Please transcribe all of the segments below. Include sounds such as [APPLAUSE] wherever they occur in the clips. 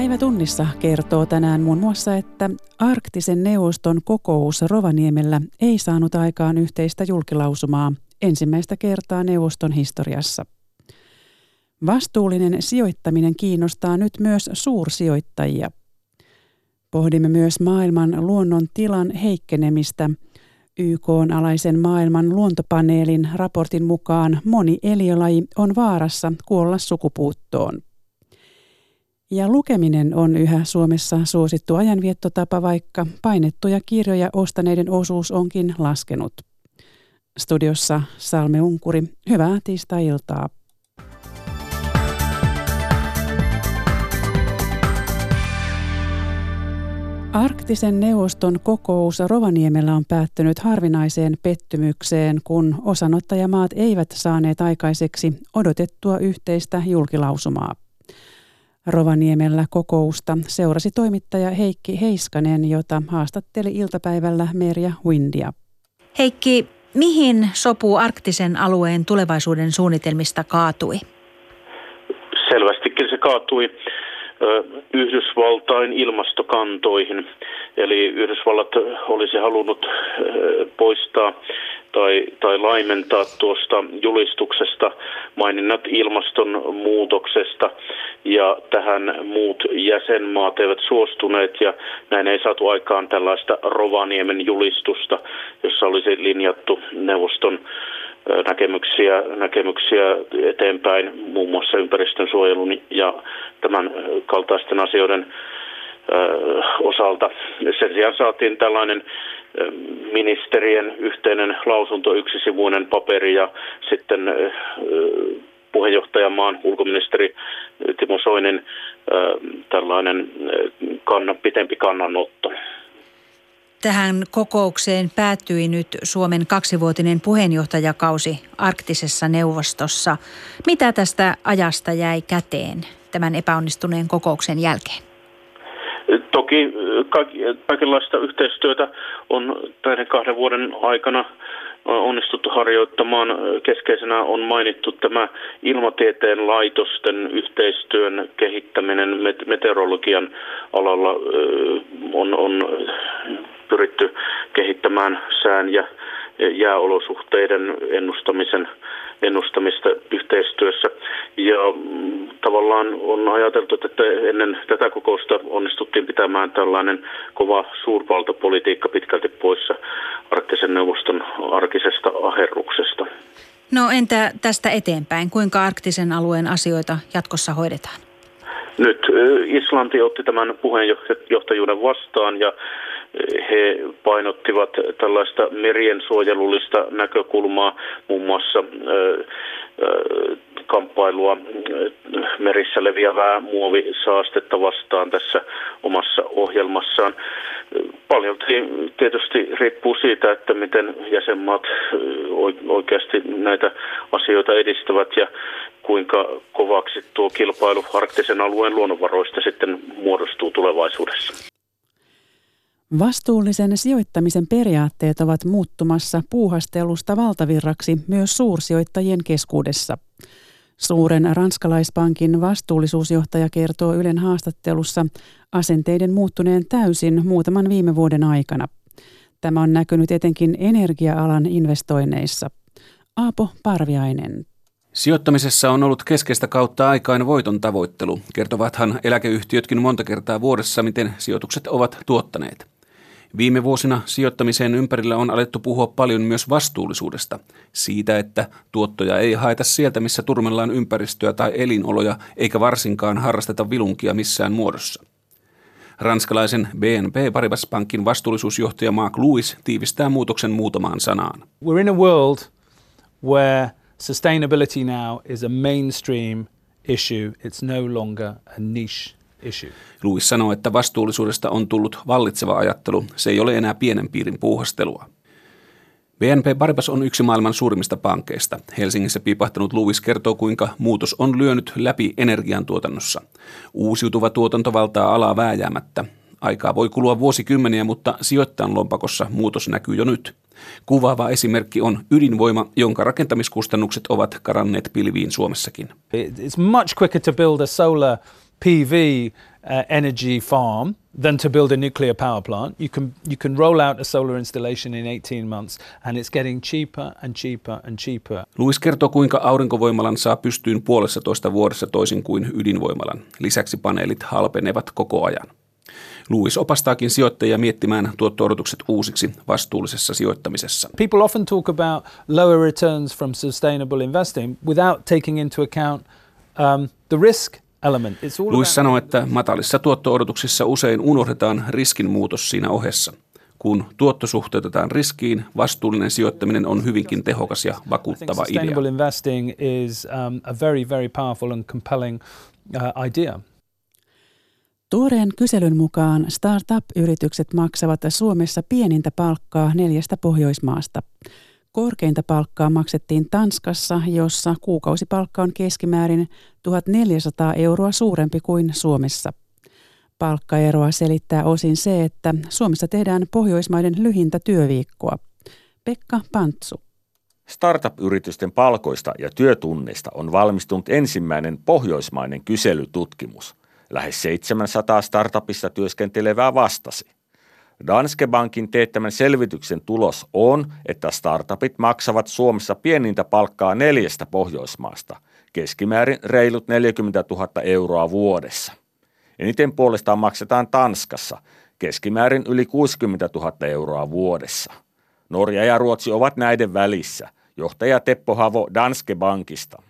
Päivätunnissa kertoo tänään muun muassa, että arktisen neuvoston kokous Rovaniemellä ei saanut aikaan yhteistä julkilausumaa ensimmäistä kertaa neuvoston historiassa. Vastuullinen sijoittaminen kiinnostaa nyt myös suursijoittajia. Pohdimme myös maailman luonnon tilan heikkenemistä. YK-alaisen maailman luontopaneelin raportin mukaan moni eliölaji on vaarassa kuolla sukupuuttoon. Ja lukeminen on yhä Suomessa suosittu ajanviettotapa, vaikka painettuja kirjoja ostaneiden osuus onkin laskenut. Studiossa Salme Unkuri, hyvää tiistai-iltaa. Arktisen neuvoston kokous Rovaniemellä on päättynyt harvinaiseen pettymykseen, kun osanottajamaat eivät saaneet aikaiseksi odotettua yhteistä julkilausumaa. Rovaniemellä kokousta seurasi toimittaja Heikki Heiskanen, jota haastatteli iltapäivällä Merja Windia. Heikki, mihin sopu arktisen alueen tulevaisuuden suunnitelmista kaatui? Selvästikin se kaatui Yhdysvaltain ilmastokantoihin. Eli Yhdysvallat olisi halunnut poistaa tai, tai laimentaa tuosta julistuksesta maininnat ilmastonmuutoksesta ja tähän muut jäsenmaat eivät suostuneet ja näin ei saatu aikaan tällaista Rovaniemen julistusta, jossa olisi linjattu neuvoston näkemyksiä, näkemyksiä eteenpäin muun muassa ympäristön suojelun ja tämän kaltaisten asioiden osalta. Sen sijaan saatiin tällainen ministerien yhteinen lausunto, yksisivuinen paperi ja sitten puheenjohtajamaan ulkoministeri Timo Soinin tällainen kannan, pitempi kannanotto. Tähän kokoukseen päättyi nyt Suomen kaksivuotinen puheenjohtajakausi arktisessa neuvostossa. Mitä tästä ajasta jäi käteen tämän epäonnistuneen kokouksen jälkeen? Toki kaikenlaista yhteistyötä on näiden kahden vuoden aikana onnistuttu harjoittamaan. Keskeisenä on mainittu tämä ilmatieteen laitosten yhteistyön kehittäminen meteorologian alalla on, on pyritty kehittämään sään ja jääolosuhteiden ennustamisen ennustamista yhteistyössä. Ja mm, tavallaan on ajateltu, että ennen tätä kokousta onnistuttiin pitämään tällainen kova suurvaltapolitiikka pitkälti poissa arktisen neuvoston arkisesta aherruksesta. No entä tästä eteenpäin? Kuinka arktisen alueen asioita jatkossa hoidetaan? Nyt Islanti otti tämän puheenjohtajuuden vastaan ja he painottivat tällaista merien suojelullista näkökulmaa, muun muassa kamppailua merissä leviävää muovisaastetta vastaan tässä omassa ohjelmassaan. Paljon tietysti riippuu siitä, että miten jäsenmaat oikeasti näitä asioita edistävät ja kuinka kovaksi tuo kilpailu arktisen alueen luonnonvaroista sitten muodostuu tulevaisuudessa. Vastuullisen sijoittamisen periaatteet ovat muuttumassa puuhastelusta valtavirraksi myös suursijoittajien keskuudessa. Suuren ranskalaispankin vastuullisuusjohtaja kertoo Ylen haastattelussa asenteiden muuttuneen täysin muutaman viime vuoden aikana. Tämä on näkynyt etenkin energia-alan investoinneissa. Aapo Parviainen. Sijoittamisessa on ollut keskeistä kautta aikaan voiton tavoittelu. Kertovathan eläkeyhtiötkin monta kertaa vuodessa, miten sijoitukset ovat tuottaneet. Viime vuosina sijoittamisen ympärillä on alettu puhua paljon myös vastuullisuudesta. Siitä, että tuottoja ei haeta sieltä, missä turmellaan ympäristöä tai elinoloja, eikä varsinkaan harrasteta vilunkia missään muodossa. Ranskalaisen BNP Paribas Pankin vastuullisuusjohtaja Mark Lewis tiivistää muutoksen muutamaan sanaan. We're in a world where sustainability now is a mainstream issue. It's no longer a niche issue. Louis sanoo, että vastuullisuudesta on tullut vallitseva ajattelu. Se ei ole enää pienen piirin puuhastelua. BNP Paribas on yksi maailman suurimmista pankeista. Helsingissä piipahtanut Louis kertoo, kuinka muutos on lyönyt läpi energiantuotannossa. Uusiutuva tuotanto valtaa alaa vääjäämättä. Aikaa voi kulua vuosikymmeniä, mutta sijoittajan lompakossa muutos näkyy jo nyt. Kuvaava esimerkki on ydinvoima, jonka rakentamiskustannukset ovat karanneet pilviin Suomessakin. It's much quicker to build a solar PV uh, energy farm than to build a nuclear power plant. You can you can roll out a solar installation in 18 months and it's getting cheaper and cheaper and cheaper. Luis kertoo, kuinka aurinkovoimalan saa pystyyn puolessa toista vuodessa toisin kuin ydinvoimalan. Lisäksi paneelit halpenevat koko ajan. Luis opastaakin sijoittajia miettimään tuotto-odotukset uusiksi vastuullisessa sijoittamisessa. People often talk about lower returns from sustainable investing without taking into account um, the risk. Luis sanoo, että matalissa tuotto-odotuksissa usein unohdetaan riskin muutos siinä ohessa. Kun tuotto suhteutetaan riskiin, vastuullinen sijoittaminen on hyvinkin tehokas ja vakuuttava um, uh, idea. Tuoreen kyselyn mukaan startup-yritykset maksavat Suomessa pienintä palkkaa neljästä Pohjoismaasta. Korkeinta palkkaa maksettiin Tanskassa, jossa kuukausipalkka on keskimäärin 1400 euroa suurempi kuin Suomessa. Palkkaeroa selittää osin se, että Suomessa tehdään Pohjoismaiden lyhintä työviikkoa. Pekka Pantsu. Startup-yritysten palkoista ja työtunneista on valmistunut ensimmäinen pohjoismainen kyselytutkimus – Lähes 700 startupissa työskentelevää vastasi. Danske Bankin teettämän selvityksen tulos on, että startupit maksavat Suomessa pienintä palkkaa neljästä Pohjoismaasta, keskimäärin reilut 40 000 euroa vuodessa. Eniten puolestaan maksetaan Tanskassa, keskimäärin yli 60 000 euroa vuodessa. Norja ja Ruotsi ovat näiden välissä. Johtaja Teppo Havo Danske Bankista.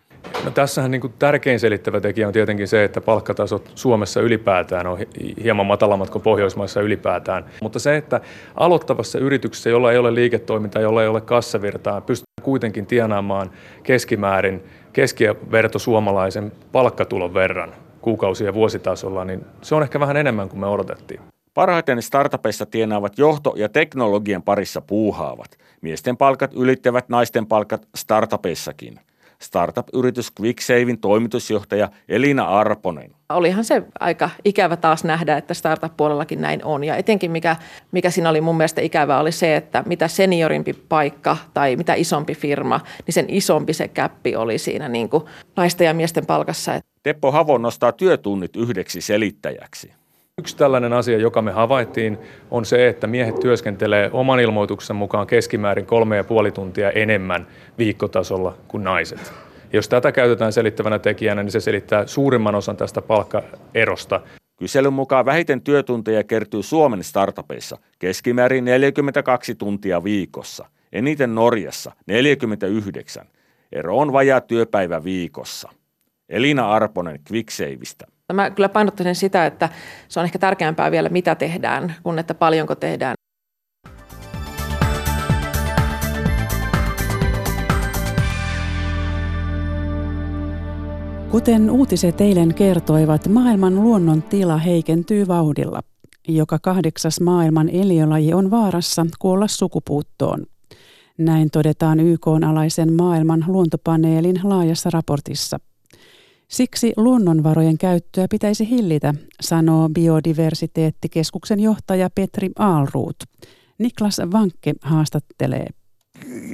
No tässähän niin kuin tärkein selittävä tekijä on tietenkin se, että palkkatasot Suomessa ylipäätään on hieman matalammat kuin Pohjoismaissa ylipäätään. Mutta se, että aloittavassa yrityksessä, jolla ei ole liiketoimintaa, jolla ei ole kassavirtaa, pystyy kuitenkin tienaamaan keskimäärin keskiverto suomalaisen palkkatulon verran kuukausi- ja vuositasolla, niin se on ehkä vähän enemmän kuin me odotettiin. Parhaiten startupeissa tienaavat johto- ja teknologian parissa puuhaavat. Miesten palkat ylittävät naisten palkat startupeissakin startup-yritys QuickSavein toimitusjohtaja Elina Arponen. Olihan se aika ikävä taas nähdä, että startup-puolellakin näin on. Ja etenkin mikä, mikä siinä oli mun mielestä ikävä oli se, että mitä seniorimpi paikka tai mitä isompi firma, niin sen isompi se käppi oli siinä niin kuin naisten ja miesten palkassa. Teppo Havo nostaa työtunnit yhdeksi selittäjäksi. Yksi tällainen asia, joka me havaittiin, on se, että miehet työskentelee oman ilmoituksen mukaan keskimäärin kolme ja puoli tuntia enemmän viikkotasolla kuin naiset. Jos tätä käytetään selittävänä tekijänä, niin se selittää suurimman osan tästä palkkaerosta. Kyselyn mukaan vähiten työtunteja kertyy Suomen startupeissa keskimäärin 42 tuntia viikossa, eniten Norjassa 49. Ero on vajaa työpäivä viikossa. Elina Arponen QuickSaveista. Mä kyllä painottaisin sitä, että se on ehkä tärkeämpää vielä, mitä tehdään, kuin että paljonko tehdään. Kuten uutiset eilen kertoivat, maailman luonnon tila heikentyy vauhdilla. Joka kahdeksas maailman eliölaji on vaarassa kuolla sukupuuttoon. Näin todetaan YK-alaisen maailman luontopaneelin laajassa raportissa – Siksi luonnonvarojen käyttöä pitäisi hillitä, sanoo biodiversiteettikeskuksen johtaja Petri Aalruut. Niklas Vankke haastattelee.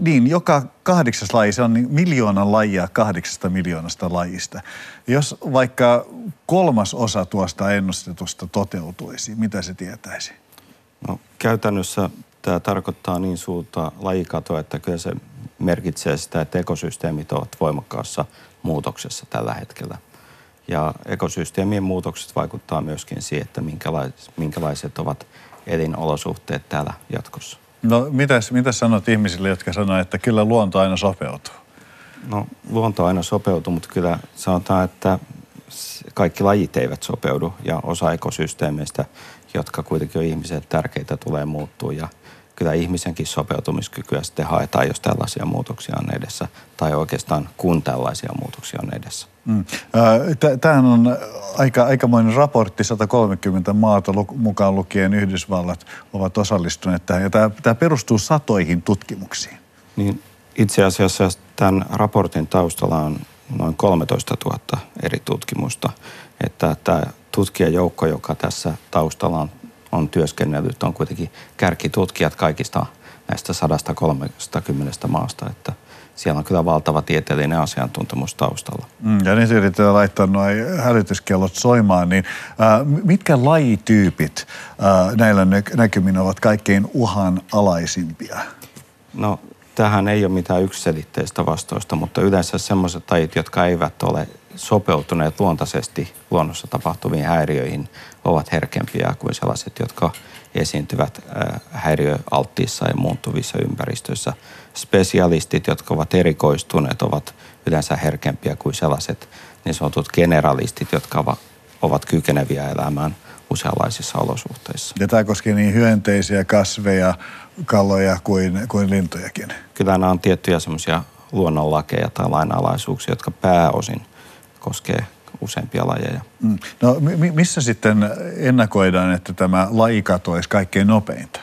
Niin, joka kahdeksas laji, se on niin miljoonan lajia kahdeksasta miljoonasta lajista. Jos vaikka kolmas osa tuosta ennustetusta toteutuisi, mitä se tietäisi? No, käytännössä tämä tarkoittaa niin suurta lajikatoa, että kyllä se merkitsee sitä, että ekosysteemit ovat voimakkaassa muutoksessa tällä hetkellä. Ja ekosysteemien muutokset vaikuttaa myöskin siihen, että minkälaiset, minkälaiset ovat elinolosuhteet täällä jatkossa. No mitäs, mitäs sanot ihmisille, jotka sanoo, että kyllä luonto aina sopeutuu? No luonto aina sopeutuu, mutta kyllä sanotaan, että kaikki lajit eivät sopeudu ja osa ekosysteemeistä, jotka kuitenkin on ihmisille tärkeitä, tulee muuttua ja – kyllä ihmisenkin sopeutumiskykyä sitten haetaan, jos tällaisia muutoksia on edessä, tai oikeastaan kun tällaisia muutoksia on edessä. Mm. Tämähän on aika, aikamoinen raportti, 130 maata mukaan lukien Yhdysvallat ovat osallistuneet tähän, ja tämä, tämä perustuu satoihin tutkimuksiin. Niin itse asiassa tämän raportin taustalla on noin 13 000 eri tutkimusta, että tämä tutkijajoukko, joka tässä taustalla on on työskennellyt, on kuitenkin kärkitutkijat kaikista näistä 130 maasta, että siellä on kyllä valtava tieteellinen asiantuntemus taustalla. Mm, ja nyt yritetään laittaa nuo hälytyskellot soimaan, niin äh, mitkä lajityypit äh, näillä näkymin ovat kaikkein uhanalaisimpia? No tähän ei ole mitään yksiselitteistä vastausta, mutta yleensä sellaiset lajit, jotka eivät ole sopeutuneet luontaisesti luonnossa tapahtuviin häiriöihin, ovat herkempiä kuin sellaiset, jotka esiintyvät äh, häiriöalttiissa ja muuttuvissa ympäristöissä. Spesialistit, jotka ovat erikoistuneet, ovat yleensä herkempiä kuin sellaiset niin sanotut generalistit, jotka ovat kykeneviä elämään useanlaisissa olosuhteissa. Ja tämä koskee niin hyönteisiä, kasveja, kaloja kuin, kuin lintujakin. Kyllä nämä on tiettyjä semmoisia luonnonlakeja tai lainalaisuuksia, jotka pääosin koskee useampia lajeja. Mm. No missä sitten ennakoidaan, että tämä lajikato olisi kaikkein nopeinta?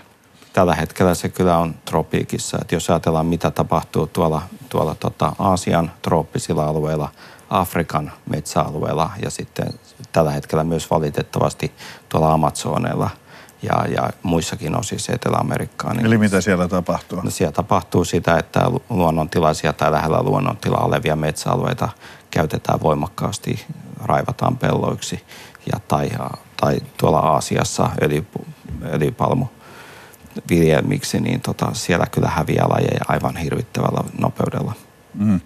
Tällä hetkellä se kyllä on tropiikissa. Että jos ajatellaan, mitä tapahtuu tuolla, tuolla tota Aasian trooppisilla alueilla, Afrikan metsäalueilla ja sitten tällä hetkellä myös valitettavasti tuolla Amazoneilla – ja, ja muissakin osissa Etelä-Amerikkaa. Niin Eli mitä siellä tapahtuu? No siellä tapahtuu sitä, että luonnontilaisia tai lähellä luonnontilaa olevia metsäalueita käytetään voimakkaasti, raivataan pelloiksi ja tai, tai tuolla Aasiassa öljy, öljypalmu viljelmiksi, niin tota, siellä kyllä häviää lajeja aivan hirvittävällä nopeudella. Mm. Um,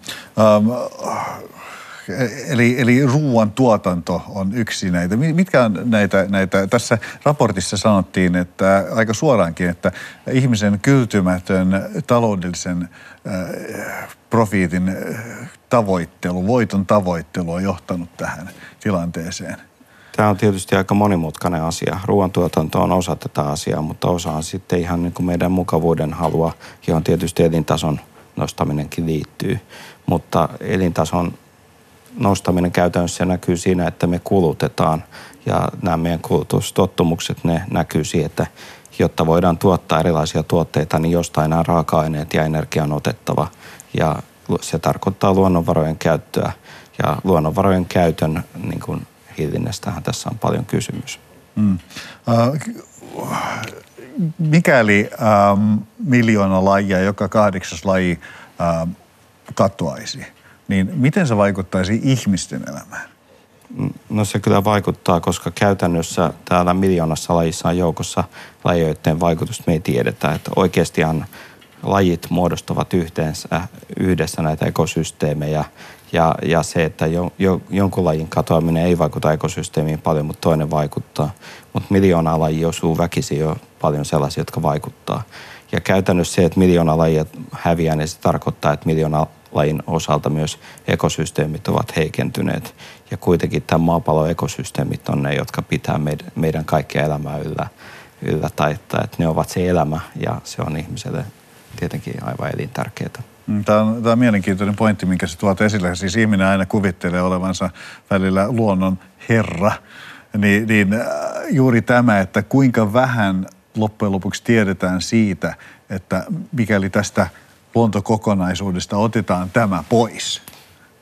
eli, eli ruoan tuotanto on yksi näitä. Mitkä on näitä, näitä, tässä raportissa sanottiin, että aika suoraankin, että ihmisen kyltymätön taloudellisen äh, profiitin äh, tavoittelu, voiton tavoittelu on johtanut tähän tilanteeseen. Tämä on tietysti aika monimutkainen asia. Ruoantuotanto on osa tätä asiaa, mutta osa on sitten ihan niin kuin meidän mukavuuden halua, johon tietysti elintason nostaminenkin liittyy. Mutta elintason nostaminen käytännössä näkyy siinä, että me kulutetaan ja nämä meidän kulutustottumukset, ne näkyy siihen, että jotta voidaan tuottaa erilaisia tuotteita, niin jostain nämä raaka-aineet ja energia on otettava. Ja se tarkoittaa luonnonvarojen käyttöä ja luonnonvarojen käytön niin kuin hillinnästähän tässä on paljon kysymys. Mm. Uh, mikäli um, miljoona lajia, joka kahdeksas laji uh, katoaisi, niin miten se vaikuttaisi ihmisten elämään? No se kyllä vaikuttaa, koska käytännössä täällä miljoonassa lajissa on joukossa lajoiden vaikutusta me ei tiedetä. Että oikeastihan lajit muodostavat yhteensä, yhdessä näitä ekosysteemejä ja, ja se, että jo, jo, jonkun lajin katoaminen ei vaikuta ekosysteemiin paljon, mutta toinen vaikuttaa. Mutta miljoona lajia osuu väkisin jo paljon sellaisia, jotka vaikuttaa. Ja käytännössä se, että miljoona lajia häviää, niin se tarkoittaa, että miljoona lajin osalta myös ekosysteemit ovat heikentyneet. Ja kuitenkin tämä maapallon ekosysteemit on ne, jotka pitää meidän, meidän kaikkia elämää yllä, yllä tai että ne ovat se elämä ja se on ihmiselle tietenkin aivan elintärkeää. Mm, tämä on, tämä on mielenkiintoinen pointti, minkä se tuot esille. Siis ihminen aina kuvittelee olevansa välillä luonnon herra. Niin, niin juuri tämä, että kuinka vähän loppujen lopuksi tiedetään siitä, että mikäli tästä luontokokonaisuudesta otetaan tämä pois.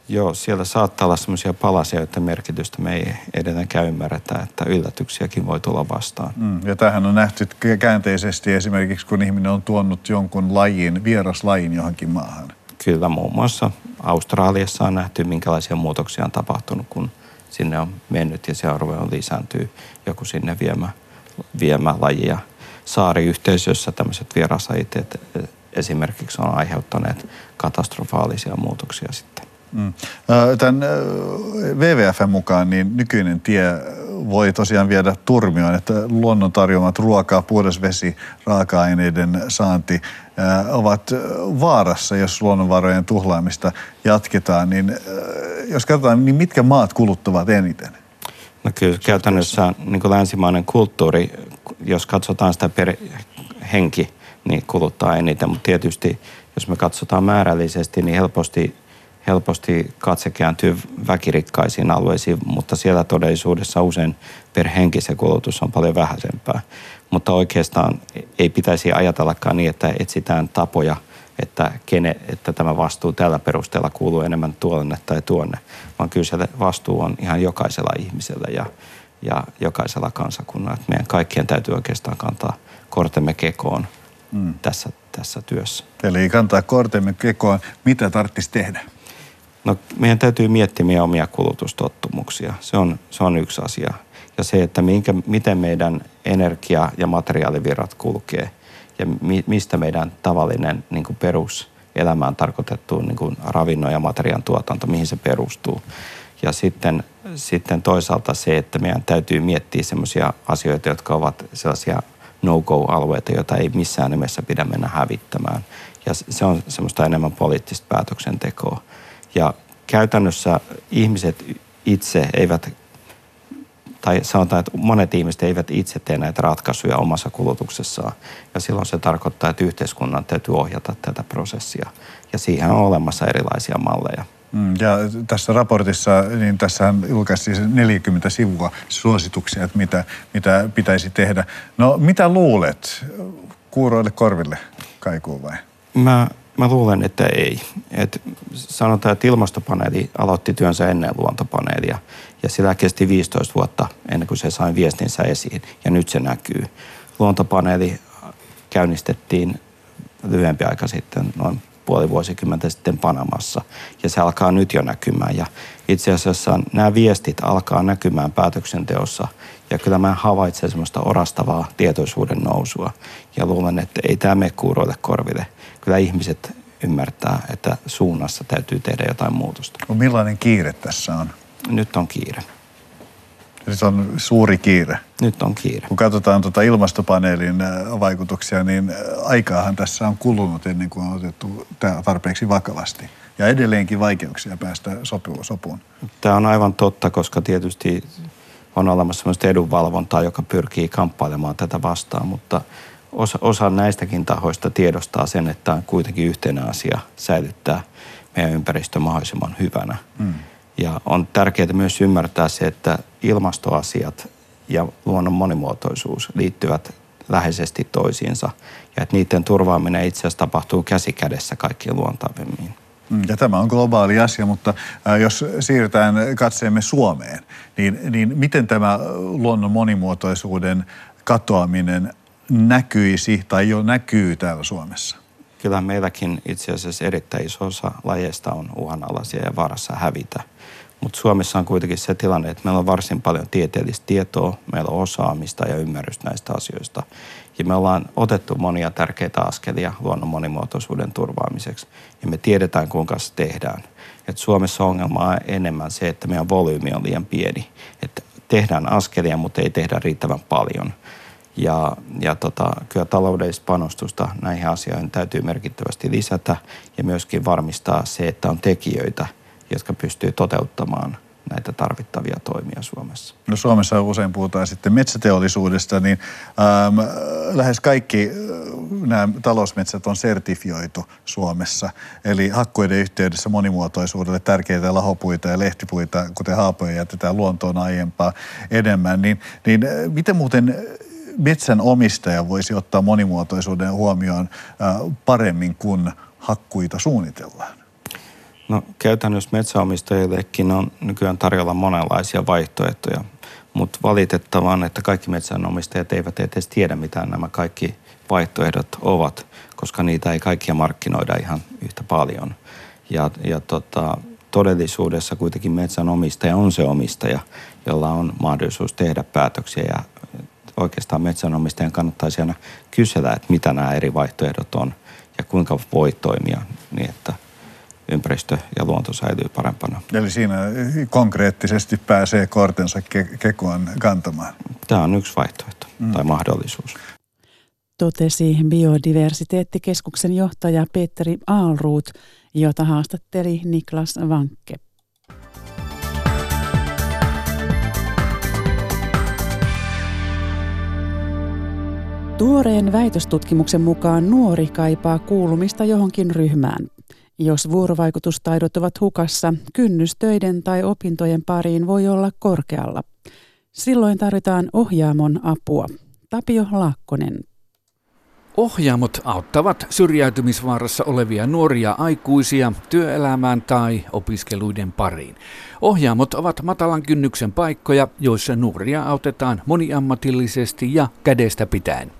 Joo, siellä saattaa olla sellaisia palasia, joiden merkitystä me ei edelleenkään ymmärretä, että yllätyksiäkin voi tulla vastaan. Mm, ja tähän on nähty käänteisesti esimerkiksi, kun ihminen on tuonut jonkun lajin, vieraslajin johonkin maahan. Kyllä, muun muassa Australiassa on nähty, minkälaisia muutoksia on tapahtunut, kun sinne on mennyt ja se arvo on lisääntyy joku sinne viemä, viemä laji. Ja saariyhteisössä tämmöiset vieraslajit esimerkiksi on aiheuttaneet katastrofaalisia muutoksia sitten. Mm. Tämän WWFn mukaan niin nykyinen tie voi tosiaan viedä turmioon, että luonnon tarjoamat ruokaa, puhdas vesi, raaka-aineiden saanti ovat vaarassa, jos luonnonvarojen tuhlaamista jatketaan. Niin jos katsotaan, niin mitkä maat kuluttavat eniten? No kyllä käytännössä niin kuin länsimainen kulttuuri, jos katsotaan sitä per henki, niin kuluttaa eniten, mutta tietysti jos me katsotaan määrällisesti, niin helposti helposti katse kääntyy väkirikkaisiin alueisiin, mutta siellä todellisuudessa usein per henki se kulutus on paljon vähäisempää. Mutta oikeastaan ei pitäisi ajatellakaan niin, että etsitään tapoja, että, kene, että tämä vastuu tällä perusteella kuuluu enemmän tuonne tai tuonne, vaan kyllä se vastuu on ihan jokaisella ihmisellä ja, ja jokaisella kansakunnalla. Että meidän kaikkien täytyy oikeastaan kantaa kortemme kekoon mm. tässä, tässä työssä. Eli kantaa kortemme kekoon. Mitä tarvitsisi tehdä? No, meidän täytyy miettiä meidän omia kulutustottumuksia. Se on, se on yksi asia. Ja se, että minkä, miten meidän energia- ja materiaalivirrat kulkee ja mi, mistä meidän tavallinen niin kuin peruselämään tarkoitettu niin kuin ravinnon ja materiaan tuotanto, mihin se perustuu. Ja sitten, sitten toisaalta se, että meidän täytyy miettiä sellaisia asioita, jotka ovat sellaisia no-go-alueita, joita ei missään nimessä pidä mennä hävittämään. Ja se on semmoista enemmän poliittista päätöksentekoa. Ja käytännössä ihmiset itse eivät, tai sanotaan, että monet ihmiset eivät itse tee näitä ratkaisuja omassa kulutuksessaan. Ja silloin se tarkoittaa, että yhteiskunnan täytyy ohjata tätä prosessia. Ja siihen on olemassa erilaisia malleja. Mm, ja tässä raportissa, niin tässä julkaistiin 40 sivua suosituksia, että mitä, mitä pitäisi tehdä. No mitä luulet? Kuuroille korville kaikuu vai? Mä, mä luulen, että ei. Et sanotaan, että ilmastopaneeli aloitti työnsä ennen luontopaneelia ja sillä kesti 15 vuotta ennen kuin se sai viestinsä esiin ja nyt se näkyy. Luontopaneeli käynnistettiin lyhyempi aika sitten, noin puoli vuosikymmentä sitten Panamassa. Ja se alkaa nyt jo näkymään. Ja itse asiassa nämä viestit alkaa näkymään päätöksenteossa. Ja kyllä mä havaitsen semmoista orastavaa tietoisuuden nousua. Ja luulen, että ei tämä mene kuuroille korville. Kyllä ihmiset ymmärtää, että suunnassa täytyy tehdä jotain muutosta. No millainen kiire tässä on? Nyt on kiire. Nyt on suuri kiire. Nyt on kiire. Kun katsotaan tuota ilmastopaneelin äh, vaikutuksia, niin äh, aikaahan tässä on kulunut ennen kuin on otettu tämä tarpeeksi vakavasti. Ja edelleenkin vaikeuksia päästä sopuun. Tämä on aivan totta, koska tietysti on olemassa sellaista edunvalvontaa, joka pyrkii kamppailemaan tätä vastaan, mutta osa, osa näistäkin tahoista tiedostaa sen, että on kuitenkin yhteinen asia säilyttää meidän ympäristö mahdollisimman hyvänä. Mm. Ja on tärkeää myös ymmärtää se, että ilmastoasiat ja luonnon monimuotoisuus liittyvät läheisesti toisiinsa ja että niiden turvaaminen itse asiassa tapahtuu käsi kädessä kaikkien luontavimmin. Mm, ja tämä on globaali asia, mutta jos siirrytään katseemme Suomeen, niin, niin miten tämä luonnon monimuotoisuuden katoaminen näkyisi tai jo näkyy täällä Suomessa? Kyllä meilläkin itse asiassa erittäin iso osa lajeista on uhanalaisia ja vaarassa hävitä – mutta Suomessa on kuitenkin se tilanne, että meillä on varsin paljon tieteellistä tietoa, meillä on osaamista ja ymmärrystä näistä asioista. Ja me ollaan otettu monia tärkeitä askelia luonnon monimuotoisuuden turvaamiseksi. Ja me tiedetään, kuinka se tehdään. Et Suomessa ongelma on enemmän se, että meidän volyymi on liian pieni. Että tehdään askelia, mutta ei tehdä riittävän paljon. Ja, ja tota, kyllä taloudellista panostusta näihin asioihin täytyy merkittävästi lisätä ja myöskin varmistaa se, että on tekijöitä – jotka pystyy toteuttamaan näitä tarvittavia toimia Suomessa. No Suomessa usein puhutaan sitten metsäteollisuudesta, niin ähm, lähes kaikki äh, nämä talousmetsät on sertifioitu Suomessa. Eli hakkuiden yhteydessä monimuotoisuudelle tärkeitä lahopuita ja lehtipuita, kuten haapoja, jätetään luontoon aiempaa enemmän. Niin, niin äh, miten muuten metsän omistaja voisi ottaa monimuotoisuuden huomioon paremmin, kun hakkuita suunnitellaan? No käytännössä metsäomistajillekin on nykyään tarjolla monenlaisia vaihtoehtoja, mutta valitettavaa että kaikki metsänomistajat eivät edes tiedä, mitä nämä kaikki vaihtoehdot ovat, koska niitä ei kaikkia markkinoida ihan yhtä paljon. Ja, ja tota, todellisuudessa kuitenkin metsänomistaja on se omistaja, jolla on mahdollisuus tehdä päätöksiä ja oikeastaan metsänomistajan kannattaisi aina kysellä, että mitä nämä eri vaihtoehdot on ja kuinka voi toimia niin, että – ympäristö ja luonto säilyy parempana. Eli siinä konkreettisesti pääsee kortensa ke- kekoon kantamaan. Tämä on yksi vaihtoehto mm. tai mahdollisuus. Totesi biodiversiteettikeskuksen johtaja Petteri Aalruut, jota haastatteli Niklas Vankke. Tuoreen väitöstutkimuksen mukaan nuori kaipaa kuulumista johonkin ryhmään. Jos vuorovaikutustaidot ovat hukassa, kynnys töiden tai opintojen pariin voi olla korkealla. Silloin tarvitaan ohjaamon apua. Tapio Laakkonen. Ohjaamot auttavat syrjäytymisvaarassa olevia nuoria aikuisia työelämään tai opiskeluiden pariin. Ohjaamot ovat matalan kynnyksen paikkoja, joissa nuoria autetaan moniammatillisesti ja kädestä pitäen.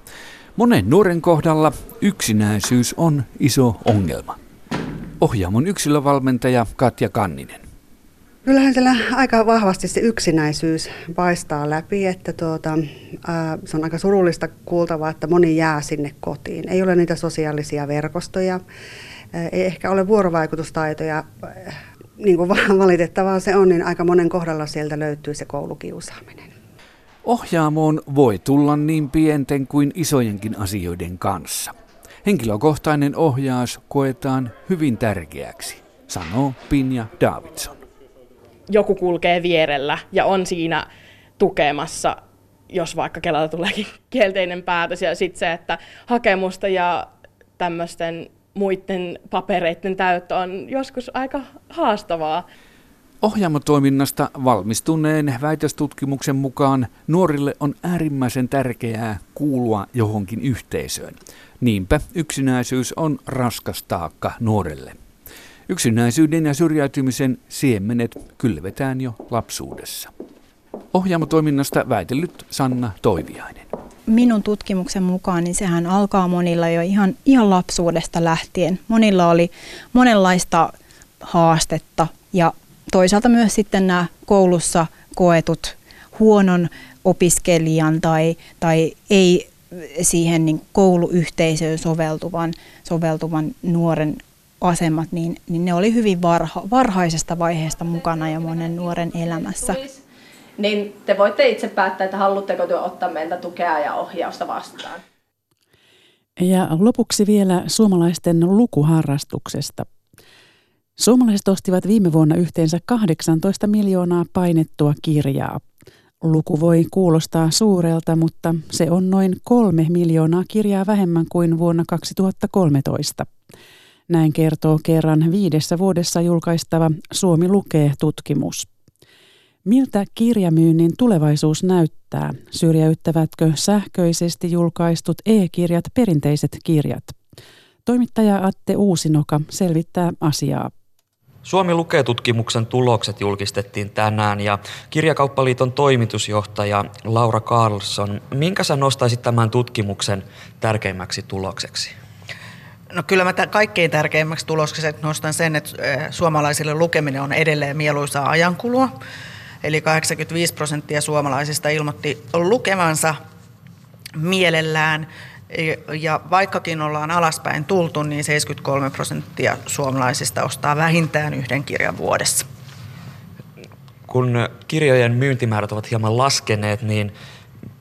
Monen nuoren kohdalla yksinäisyys on iso ongelma. Ohjaamon yksilövalmentaja Katja Kanninen. Kyllähän siellä aika vahvasti se yksinäisyys paistaa läpi, että tuota, ää, se on aika surullista kuultavaa, että moni jää sinne kotiin. Ei ole niitä sosiaalisia verkostoja, ää, ei ehkä ole vuorovaikutustaitoja, niin kuin valitettavaa se on, niin aika monen kohdalla sieltä löytyy se koulukiusaaminen. Ohjaamoon voi tulla niin pienten kuin isojenkin asioiden kanssa. Henkilökohtainen ohjaus koetaan hyvin tärkeäksi, sanoo Pinja Davidson. Joku kulkee vierellä ja on siinä tukemassa, jos vaikka Kelalta tuleekin [LAUGHS] kielteinen päätös. Ja sitten se, että hakemusta ja tämmöisten muiden papereiden täyttö on joskus aika haastavaa. Ohjaamotoiminnasta valmistuneen väitöstutkimuksen mukaan nuorille on äärimmäisen tärkeää kuulua johonkin yhteisöön. Niinpä yksinäisyys on raskas taakka nuorelle. Yksinäisyyden ja syrjäytymisen siemenet kylvetään jo lapsuudessa. Ohjaamotoiminnasta väitellyt Sanna Toiviainen. Minun tutkimuksen mukaan niin sehän alkaa monilla jo ihan, ihan lapsuudesta lähtien. Monilla oli monenlaista haastetta ja toisaalta myös sitten nämä koulussa koetut huonon opiskelijan tai, tai ei siihen niin kouluyhteisöön soveltuvan, soveltuvan nuoren asemat, niin, niin ne oli hyvin varha, varhaisesta vaiheesta mukana jo monen nuoren elämässä. Niin te voitte itse päättää, että haluatteko te ottaa meiltä tukea ja ohjausta vastaan. Ja lopuksi vielä suomalaisten lukuharrastuksesta. Suomalaiset ostivat viime vuonna yhteensä 18 miljoonaa painettua kirjaa. Luku voi kuulostaa suurelta, mutta se on noin kolme miljoonaa kirjaa vähemmän kuin vuonna 2013. Näin kertoo kerran viidessä vuodessa julkaistava Suomi lukee tutkimus. Miltä kirjamyynnin tulevaisuus näyttää? Syrjäyttävätkö sähköisesti julkaistut e-kirjat perinteiset kirjat? Toimittaja Atte Uusinoka selvittää asiaa. Suomi lukee tutkimuksen tulokset julkistettiin tänään ja Kirjakauppaliiton toimitusjohtaja Laura Carlson, minkä sä nostaisit tämän tutkimuksen tärkeimmäksi tulokseksi? No kyllä mä t- kaikkein tärkeimmäksi tulokseksi nostan sen, että suomalaisille lukeminen on edelleen mieluisaa ajankulua. Eli 85 prosenttia suomalaisista ilmoitti lukemansa mielellään ja vaikkakin ollaan alaspäin tultu, niin 73 prosenttia suomalaisista ostaa vähintään yhden kirjan vuodessa. Kun kirjojen myyntimäärät ovat hieman laskeneet, niin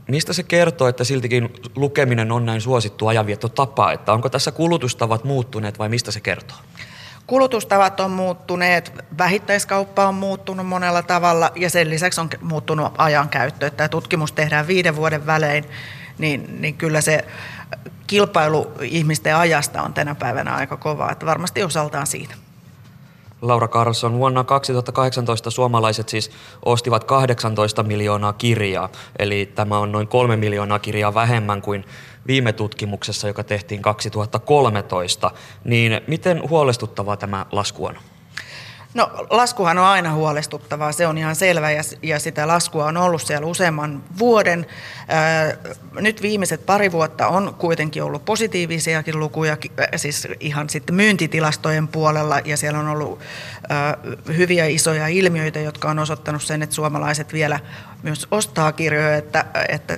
mistä se kertoo, että siltikin lukeminen on näin suosittu ajanviettotapa? Että onko tässä kulutustavat muuttuneet vai mistä se kertoo? Kulutustavat on muuttuneet, vähittäiskauppa on muuttunut monella tavalla ja sen lisäksi on muuttunut ajankäyttö. Tämä tutkimus tehdään viiden vuoden välein, niin, niin kyllä se kilpailu ihmisten ajasta on tänä päivänä aika kovaa, että varmasti osaltaan siitä. Laura Carlson, vuonna 2018 suomalaiset siis ostivat 18 miljoonaa kirjaa, eli tämä on noin kolme miljoonaa kirjaa vähemmän kuin viime tutkimuksessa, joka tehtiin 2013. Niin miten huolestuttavaa tämä lasku on? No laskuhan on aina huolestuttavaa, se on ihan selvä ja, ja sitä laskua on ollut siellä useamman vuoden. Ää, nyt viimeiset pari vuotta on kuitenkin ollut positiivisiakin lukuja, siis ihan sitten myyntitilastojen puolella ja siellä on ollut ää, hyviä isoja ilmiöitä, jotka on osoittanut sen, että suomalaiset vielä myös ostaa kirjoja, että, että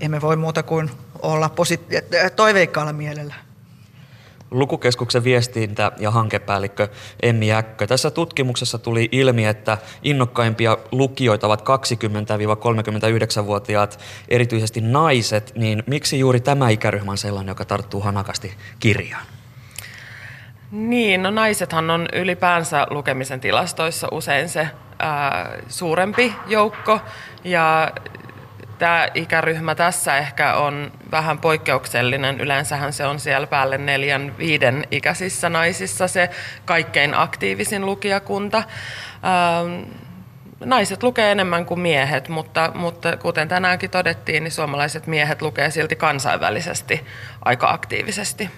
emme voi muuta kuin olla posit- toiveikkaalla mielellä. Lukukeskuksen viestintä- ja hankepäällikkö Emmi Jäkkö. Tässä tutkimuksessa tuli ilmi, että innokkaimpia lukijoita ovat 20-39-vuotiaat, erityisesti naiset, niin miksi juuri tämä ikäryhmä on sellainen, joka tarttuu hanakasti kirjaan? Niin, no naisethan on ylipäänsä lukemisen tilastoissa usein se ää, suurempi joukko ja tämä ikäryhmä tässä ehkä on vähän poikkeuksellinen. Yleensähän se on siellä päälle neljän, viiden ikäisissä naisissa se kaikkein aktiivisin lukijakunta. Ähm, naiset lukee enemmän kuin miehet, mutta, mutta kuten tänäänkin todettiin, niin suomalaiset miehet lukee silti kansainvälisesti aika aktiivisesti.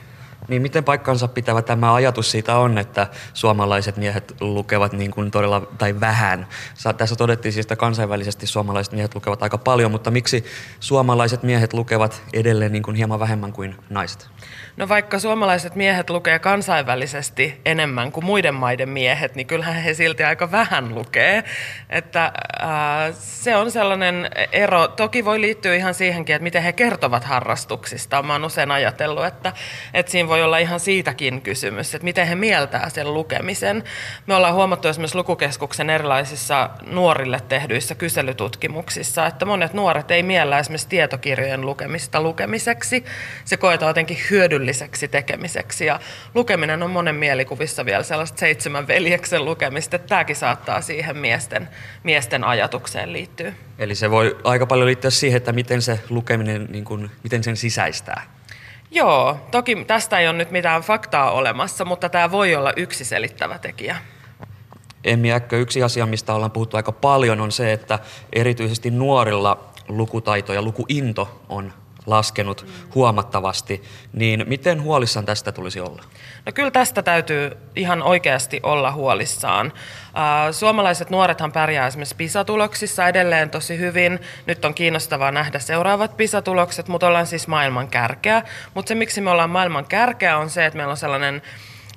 Niin miten paikkansa pitävä tämä ajatus siitä on, että suomalaiset miehet lukevat niin kuin todella, tai vähän. Tässä todettiin siis, että kansainvälisesti suomalaiset miehet lukevat aika paljon, mutta miksi suomalaiset miehet lukevat edelleen niin kuin hieman vähemmän kuin naiset? No vaikka suomalaiset miehet lukee kansainvälisesti enemmän kuin muiden maiden miehet, niin kyllähän he silti aika vähän lukee. Että äh, se on sellainen ero. Toki voi liittyä ihan siihenkin, että miten he kertovat harrastuksista. Mä oon usein ajatellut, että, että siinä voi olla ihan siitäkin kysymys, että miten he mieltää sen lukemisen. Me ollaan huomattu esimerkiksi Lukukeskuksen erilaisissa nuorille tehdyissä kyselytutkimuksissa, että monet nuoret ei miellä esimerkiksi tietokirjojen lukemista lukemiseksi. Se koetaan jotenkin hyödylliseksi tekemiseksi ja lukeminen on monen mielikuvissa vielä sellaista seitsemän veljeksen lukemista, että tämäkin saattaa siihen miesten, miesten ajatukseen liittyä. Eli se voi aika paljon liittyä siihen, että miten se lukeminen, niin kuin, miten sen sisäistää. Joo, toki tästä ei ole nyt mitään faktaa olemassa, mutta tämä voi olla yksi selittävä tekijä. Emmi Äkkö, yksi asia, mistä ollaan puhuttu aika paljon, on se, että erityisesti nuorilla lukutaito ja lukuinto on laskenut huomattavasti, niin miten huolissaan tästä tulisi olla? No kyllä tästä täytyy ihan oikeasti olla huolissaan. Suomalaiset nuorethan pärjää esimerkiksi PISA-tuloksissa edelleen tosi hyvin. Nyt on kiinnostavaa nähdä seuraavat PISA-tulokset, mutta ollaan siis maailman kärkeä. Mutta se, miksi me ollaan maailman kärkeä, on se, että meillä on sellainen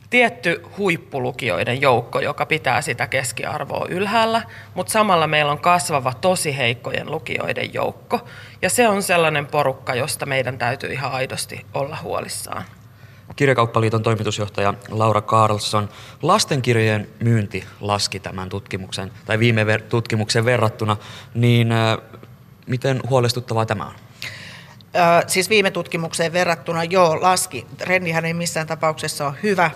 tietty huippulukijoiden joukko, joka pitää sitä keskiarvoa ylhäällä, mutta samalla meillä on kasvava tosi heikkojen lukijoiden joukko. Ja se on sellainen porukka, josta meidän täytyy ihan aidosti olla huolissaan. Kirjakauppaliiton toimitusjohtaja Laura Carlson. Lastenkirjojen myynti laski tämän tutkimuksen, tai viime ver- tutkimuksen verrattuna, niin äh, miten huolestuttavaa tämä on? Äh, siis viime tutkimukseen verrattuna joo, laski. Trendihän ei missään tapauksessa ole hyvä,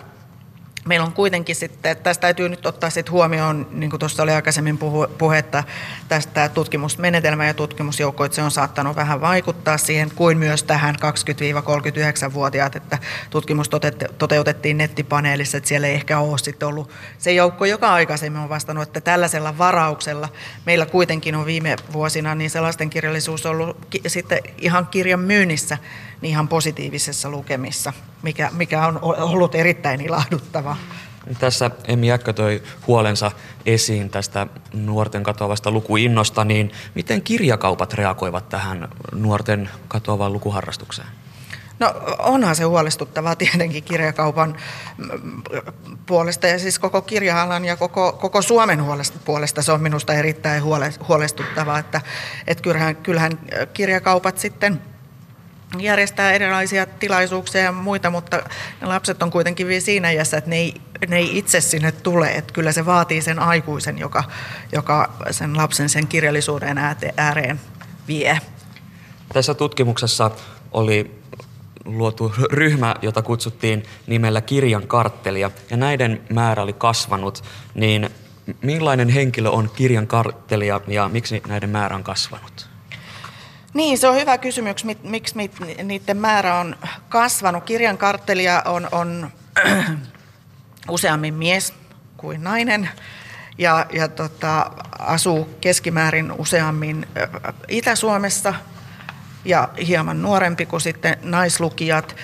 Meillä on kuitenkin sitten, tästä täytyy nyt ottaa sitten huomioon, niin kuin tuossa oli aikaisemmin puhetta tästä tutkimusmenetelmä ja tutkimusjoukko, että se on saattanut vähän vaikuttaa siihen, kuin myös tähän 20-39-vuotiaat, että tutkimus toteutettiin nettipaneelissa, että siellä ei ehkä ole sitten ollut se joukko, joka aikaisemmin on vastannut, että tällaisella varauksella meillä kuitenkin on viime vuosina niin se lastenkirjallisuus ollut sitten ihan kirjan myynnissä niin ihan positiivisessa lukemissa, mikä, mikä on ollut erittäin ilahduttava. Tässä Emmi Jäkkö toi huolensa esiin tästä nuorten katoavasta lukuinnosta, niin miten kirjakaupat reagoivat tähän nuorten katoavaan lukuharrastukseen? No onhan se huolestuttavaa tietenkin kirjakaupan puolesta ja siis koko kirja ja koko, koko Suomen puolesta se on minusta erittäin huolestuttavaa, että, että kyllähän, kyllähän kirjakaupat sitten – järjestää erilaisia tilaisuuksia ja muita, mutta ne lapset on kuitenkin vielä siinä iässä, että ne ei, ne ei itse sinne tule. Että kyllä se vaatii sen aikuisen, joka, joka sen lapsen sen kirjallisuuden ääreen vie. Tässä tutkimuksessa oli luotu ryhmä, jota kutsuttiin nimellä kirjan karttelia, ja näiden määrä oli kasvanut, niin millainen henkilö on kirjan karttelia ja miksi näiden määrä on kasvanut? Niin, se on hyvä kysymys, miksi niiden määrä on kasvanut. Kirjan karttelia on, on [CLEARS THROAT] useammin mies kuin nainen ja, ja tota, asuu keskimäärin useammin Itä-Suomessa ja hieman nuorempi kuin sitten naislukijat.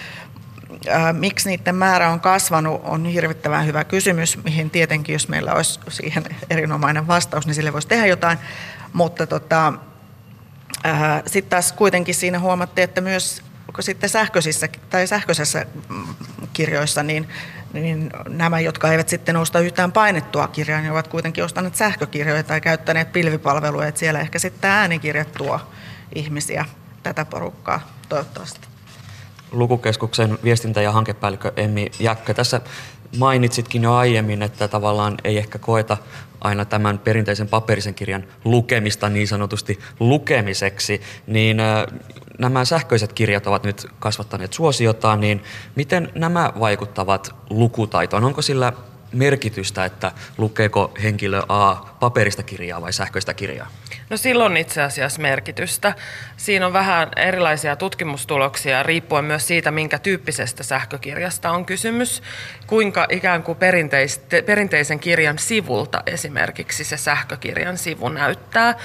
Miksi niiden määrä on kasvanut, on hirvittävän hyvä kysymys, mihin tietenkin, jos meillä olisi siihen erinomainen vastaus, niin sille voisi tehdä jotain. Mutta tota, sitten taas kuitenkin siinä huomattiin, että myös sitten sähköisissä tai sähköisessä mm, kirjoissa, niin, niin nämä, jotka eivät sitten osta yhtään painettua kirjaa, niin ovat kuitenkin ostaneet sähkökirjoja tai käyttäneet pilvipalveluja, että siellä ehkä sitten äänikirjat tuo ihmisiä tätä porukkaa toivottavasti. Lukukeskuksen viestintä- ja hankepäällikkö Emmi Jäkkö. Tässä mainitsitkin jo aiemmin, että tavallaan ei ehkä koeta aina tämän perinteisen paperisen kirjan lukemista niin sanotusti lukemiseksi, niin nämä sähköiset kirjat ovat nyt kasvattaneet suosiotaan, niin miten nämä vaikuttavat lukutaitoon? Onko sillä merkitystä, että lukeeko henkilö A paperista kirjaa vai sähköistä kirjaa? No silloin itse asiassa merkitystä. Siinä on vähän erilaisia tutkimustuloksia riippuen myös siitä, minkä tyyppisestä sähkökirjasta on kysymys, kuinka ikään kuin perinteisen kirjan sivulta esimerkiksi se sähkökirjan sivu näyttää.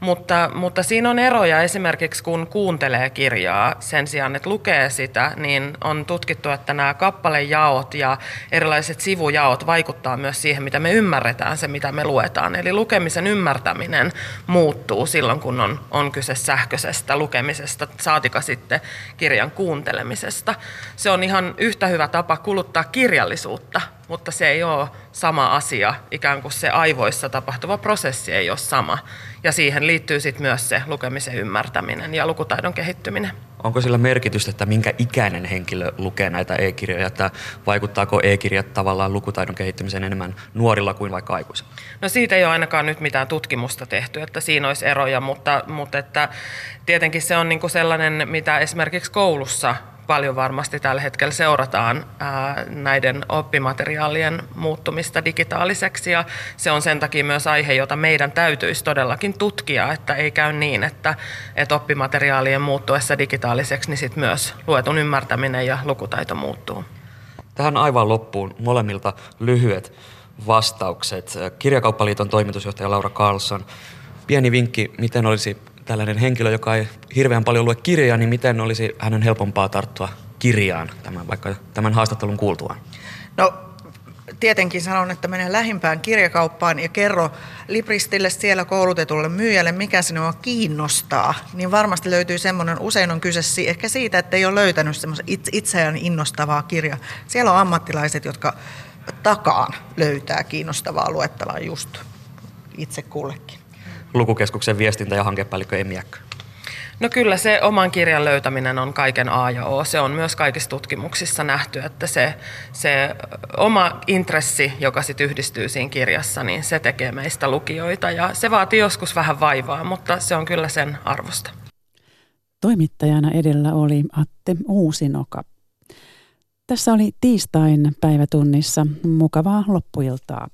Mutta, mutta siinä on eroja esimerkiksi kun kuuntelee kirjaa sen sijaan, että lukee sitä, niin on tutkittu, että nämä kappalejaot ja erilaiset sivujaot vaikuttaa myös siihen, mitä me ymmärretään se, mitä me luetaan. Eli lukemisen ymmärtäminen muuttuu silloin, kun on, on kyse sähköisestä lukemisesta, saatika sitten kirjan kuuntelemisesta. Se on ihan yhtä hyvä tapa kuluttaa kirjallisuutta, mutta se ei ole sama asia, ikään kuin se aivoissa tapahtuva prosessi ei ole sama. Ja siihen liittyy sitten myös se lukemisen ymmärtäminen ja lukutaidon kehittyminen. Onko sillä merkitystä, että minkä ikäinen henkilö lukee näitä e-kirjoja, että vaikuttaako e-kirjat tavallaan lukutaidon kehittymiseen enemmän nuorilla kuin vaikka aikuisilla? No siitä ei ole ainakaan nyt mitään tutkimusta tehty, että siinä olisi eroja, mutta, mutta että tietenkin se on niin kuin sellainen, mitä esimerkiksi koulussa paljon varmasti tällä hetkellä seurataan näiden oppimateriaalien muuttumista digitaaliseksi ja se on sen takia myös aihe, jota meidän täytyisi todellakin tutkia, että ei käy niin, että, että oppimateriaalien muuttuessa digitaaliseksi, niin sitten myös luetun ymmärtäminen ja lukutaito muuttuu. Tähän aivan loppuun molemmilta lyhyet vastaukset. Kirjakauppaliiton toimitusjohtaja Laura Carlson, pieni vinkki, miten olisi tällainen henkilö, joka ei hirveän paljon lue kirjaa, niin miten olisi hänen helpompaa tarttua kirjaan tämän, vaikka tämän haastattelun kuultuaan? No tietenkin sanon, että mene lähimpään kirjakauppaan ja kerro Libristille siellä koulutetulle myyjälle, mikä sinua kiinnostaa, niin varmasti löytyy semmoinen, usein on kyse ehkä siitä, että ei ole löytänyt semmoisen itseään innostavaa kirjaa. Siellä on ammattilaiset, jotka takaan löytää kiinnostavaa luettavaa just itse kullekin lukukeskuksen viestintä- ja hankepäällikkö Emi No kyllä se oman kirjan löytäminen on kaiken A ja O. Se on myös kaikissa tutkimuksissa nähty, että se, se oma intressi, joka sitten yhdistyy siinä kirjassa, niin se tekee meistä lukijoita. Ja se vaatii joskus vähän vaivaa, mutta se on kyllä sen arvosta. Toimittajana edellä oli Atte Uusinoka. Tässä oli tiistain päivätunnissa. Mukavaa loppuiltaa.